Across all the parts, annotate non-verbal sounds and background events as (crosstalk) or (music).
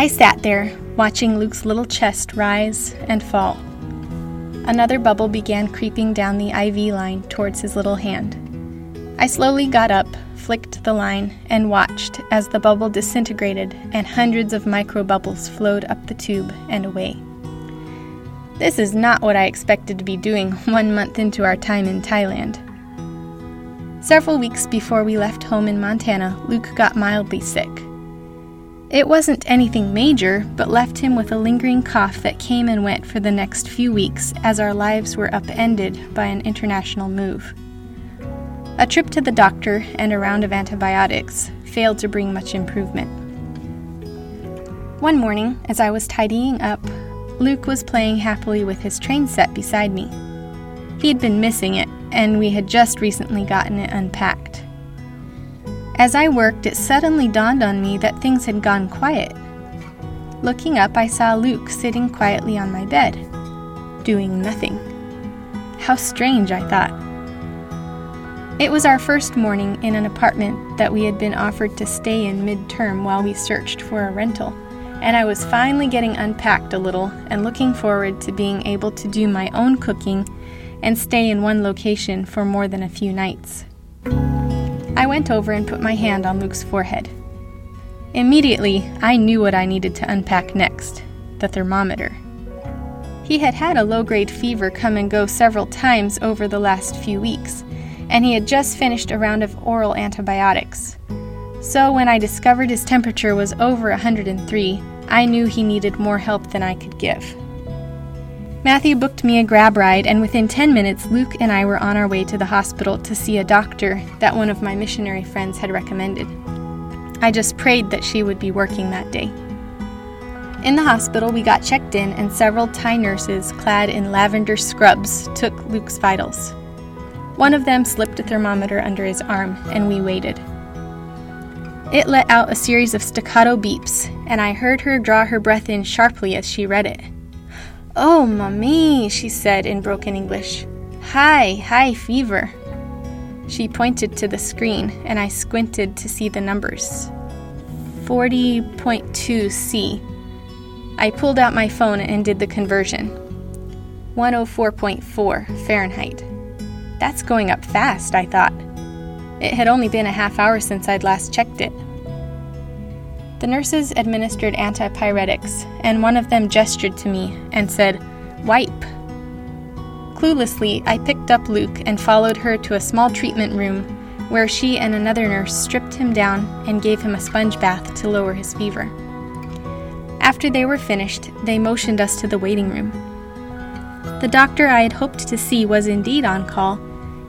I sat there, watching Luke's little chest rise and fall. Another bubble began creeping down the IV line towards his little hand. I slowly got up, flicked the line, and watched as the bubble disintegrated and hundreds of micro bubbles flowed up the tube and away. This is not what I expected to be doing (laughs) one month into our time in Thailand. Several weeks before we left home in Montana, Luke got mildly sick. It wasn't anything major, but left him with a lingering cough that came and went for the next few weeks as our lives were upended by an international move. A trip to the doctor and a round of antibiotics failed to bring much improvement. One morning, as I was tidying up, Luke was playing happily with his train set beside me. He had been missing it, and we had just recently gotten it unpacked. As I worked, it suddenly dawned on me that things had gone quiet. Looking up, I saw Luke sitting quietly on my bed, doing nothing. How strange, I thought. It was our first morning in an apartment that we had been offered to stay in midterm while we searched for a rental, and I was finally getting unpacked a little and looking forward to being able to do my own cooking and stay in one location for more than a few nights. I went over and put my hand on Luke's forehead. Immediately, I knew what I needed to unpack next the thermometer. He had had a low grade fever come and go several times over the last few weeks, and he had just finished a round of oral antibiotics. So when I discovered his temperature was over 103, I knew he needed more help than I could give. Matthew booked me a grab ride, and within 10 minutes, Luke and I were on our way to the hospital to see a doctor that one of my missionary friends had recommended. I just prayed that she would be working that day. In the hospital, we got checked in, and several Thai nurses clad in lavender scrubs took Luke's vitals. One of them slipped a thermometer under his arm, and we waited. It let out a series of staccato beeps, and I heard her draw her breath in sharply as she read it. Oh, mommy, she said in broken English. Hi, high fever. She pointed to the screen, and I squinted to see the numbers 40.2 C. I pulled out my phone and did the conversion 104.4 Fahrenheit. That's going up fast, I thought. It had only been a half hour since I'd last checked it. The nurses administered antipyretics, and one of them gestured to me and said, Wipe. Cluelessly, I picked up Luke and followed her to a small treatment room where she and another nurse stripped him down and gave him a sponge bath to lower his fever. After they were finished, they motioned us to the waiting room. The doctor I had hoped to see was indeed on call,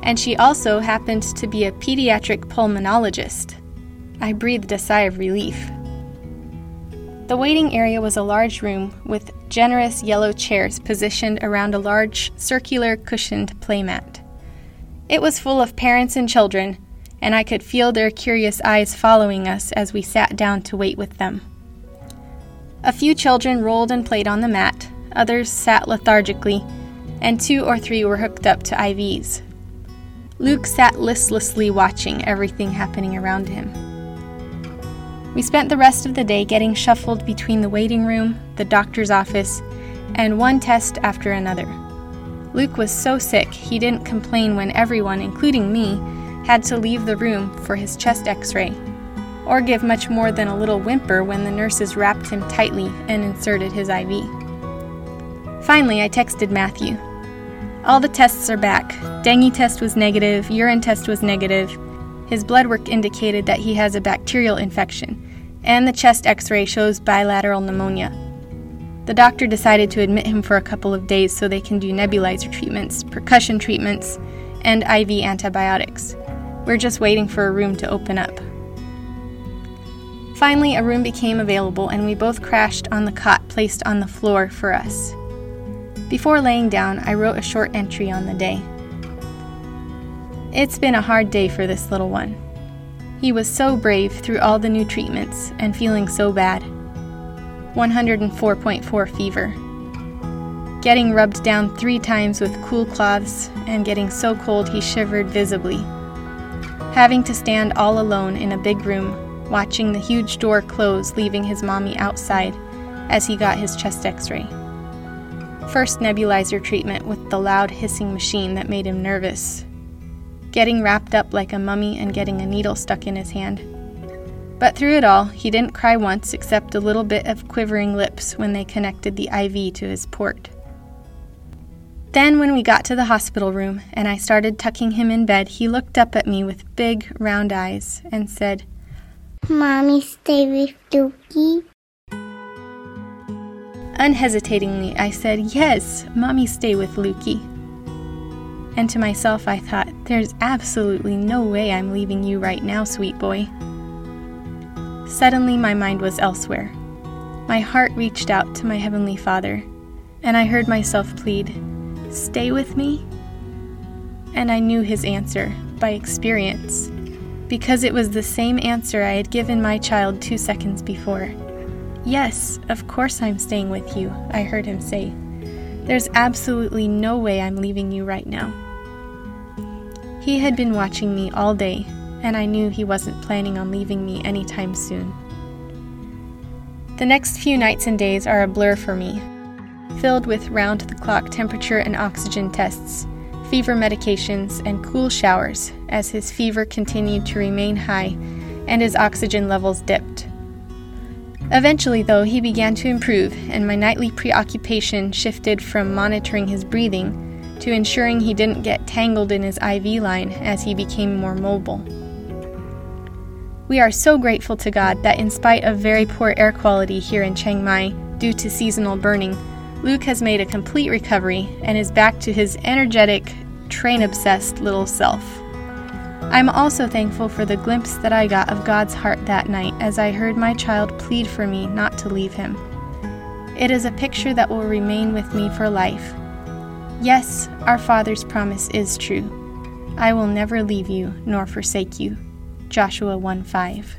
and she also happened to be a pediatric pulmonologist. I breathed a sigh of relief. The waiting area was a large room with generous yellow chairs positioned around a large circular cushioned playmat. It was full of parents and children, and I could feel their curious eyes following us as we sat down to wait with them. A few children rolled and played on the mat, others sat lethargically, and two or three were hooked up to IVs. Luke sat listlessly watching everything happening around him. We spent the rest of the day getting shuffled between the waiting room, the doctor's office, and one test after another. Luke was so sick he didn't complain when everyone, including me, had to leave the room for his chest x ray, or give much more than a little whimper when the nurses wrapped him tightly and inserted his IV. Finally, I texted Matthew. All the tests are back. Dengue test was negative, urine test was negative, his blood work indicated that he has a bacterial infection, and the chest x ray shows bilateral pneumonia. The doctor decided to admit him for a couple of days so they can do nebulizer treatments, percussion treatments, and IV antibiotics. We're just waiting for a room to open up. Finally, a room became available, and we both crashed on the cot placed on the floor for us. Before laying down, I wrote a short entry on the day. It's been a hard day for this little one. He was so brave through all the new treatments and feeling so bad. 104.4 fever. Getting rubbed down three times with cool cloths and getting so cold he shivered visibly. Having to stand all alone in a big room watching the huge door close, leaving his mommy outside as he got his chest x ray. First nebulizer treatment with the loud hissing machine that made him nervous. Getting wrapped up like a mummy and getting a needle stuck in his hand. But through it all, he didn't cry once except a little bit of quivering lips when they connected the IV to his port. Then, when we got to the hospital room and I started tucking him in bed, he looked up at me with big, round eyes and said, Mommy, stay with Lukie. Unhesitatingly, I said, Yes, Mommy, stay with Lukie. And to myself, I thought, There's absolutely no way I'm leaving you right now, sweet boy. Suddenly, my mind was elsewhere. My heart reached out to my Heavenly Father, and I heard myself plead, Stay with me? And I knew his answer by experience, because it was the same answer I had given my child two seconds before. Yes, of course I'm staying with you, I heard him say. There's absolutely no way I'm leaving you right now. He had been watching me all day, and I knew he wasn't planning on leaving me anytime soon. The next few nights and days are a blur for me, filled with round the clock temperature and oxygen tests, fever medications, and cool showers as his fever continued to remain high and his oxygen levels dipped. Eventually, though, he began to improve, and my nightly preoccupation shifted from monitoring his breathing to ensuring he didn't get tangled in his IV line as he became more mobile. We are so grateful to God that, in spite of very poor air quality here in Chiang Mai due to seasonal burning, Luke has made a complete recovery and is back to his energetic, train obsessed little self. I'm also thankful for the glimpse that I got of God's heart that night as I heard my child plead for me not to leave him. It is a picture that will remain with me for life. Yes, our Father's promise is true. I will never leave you nor forsake you. Joshua 1 5.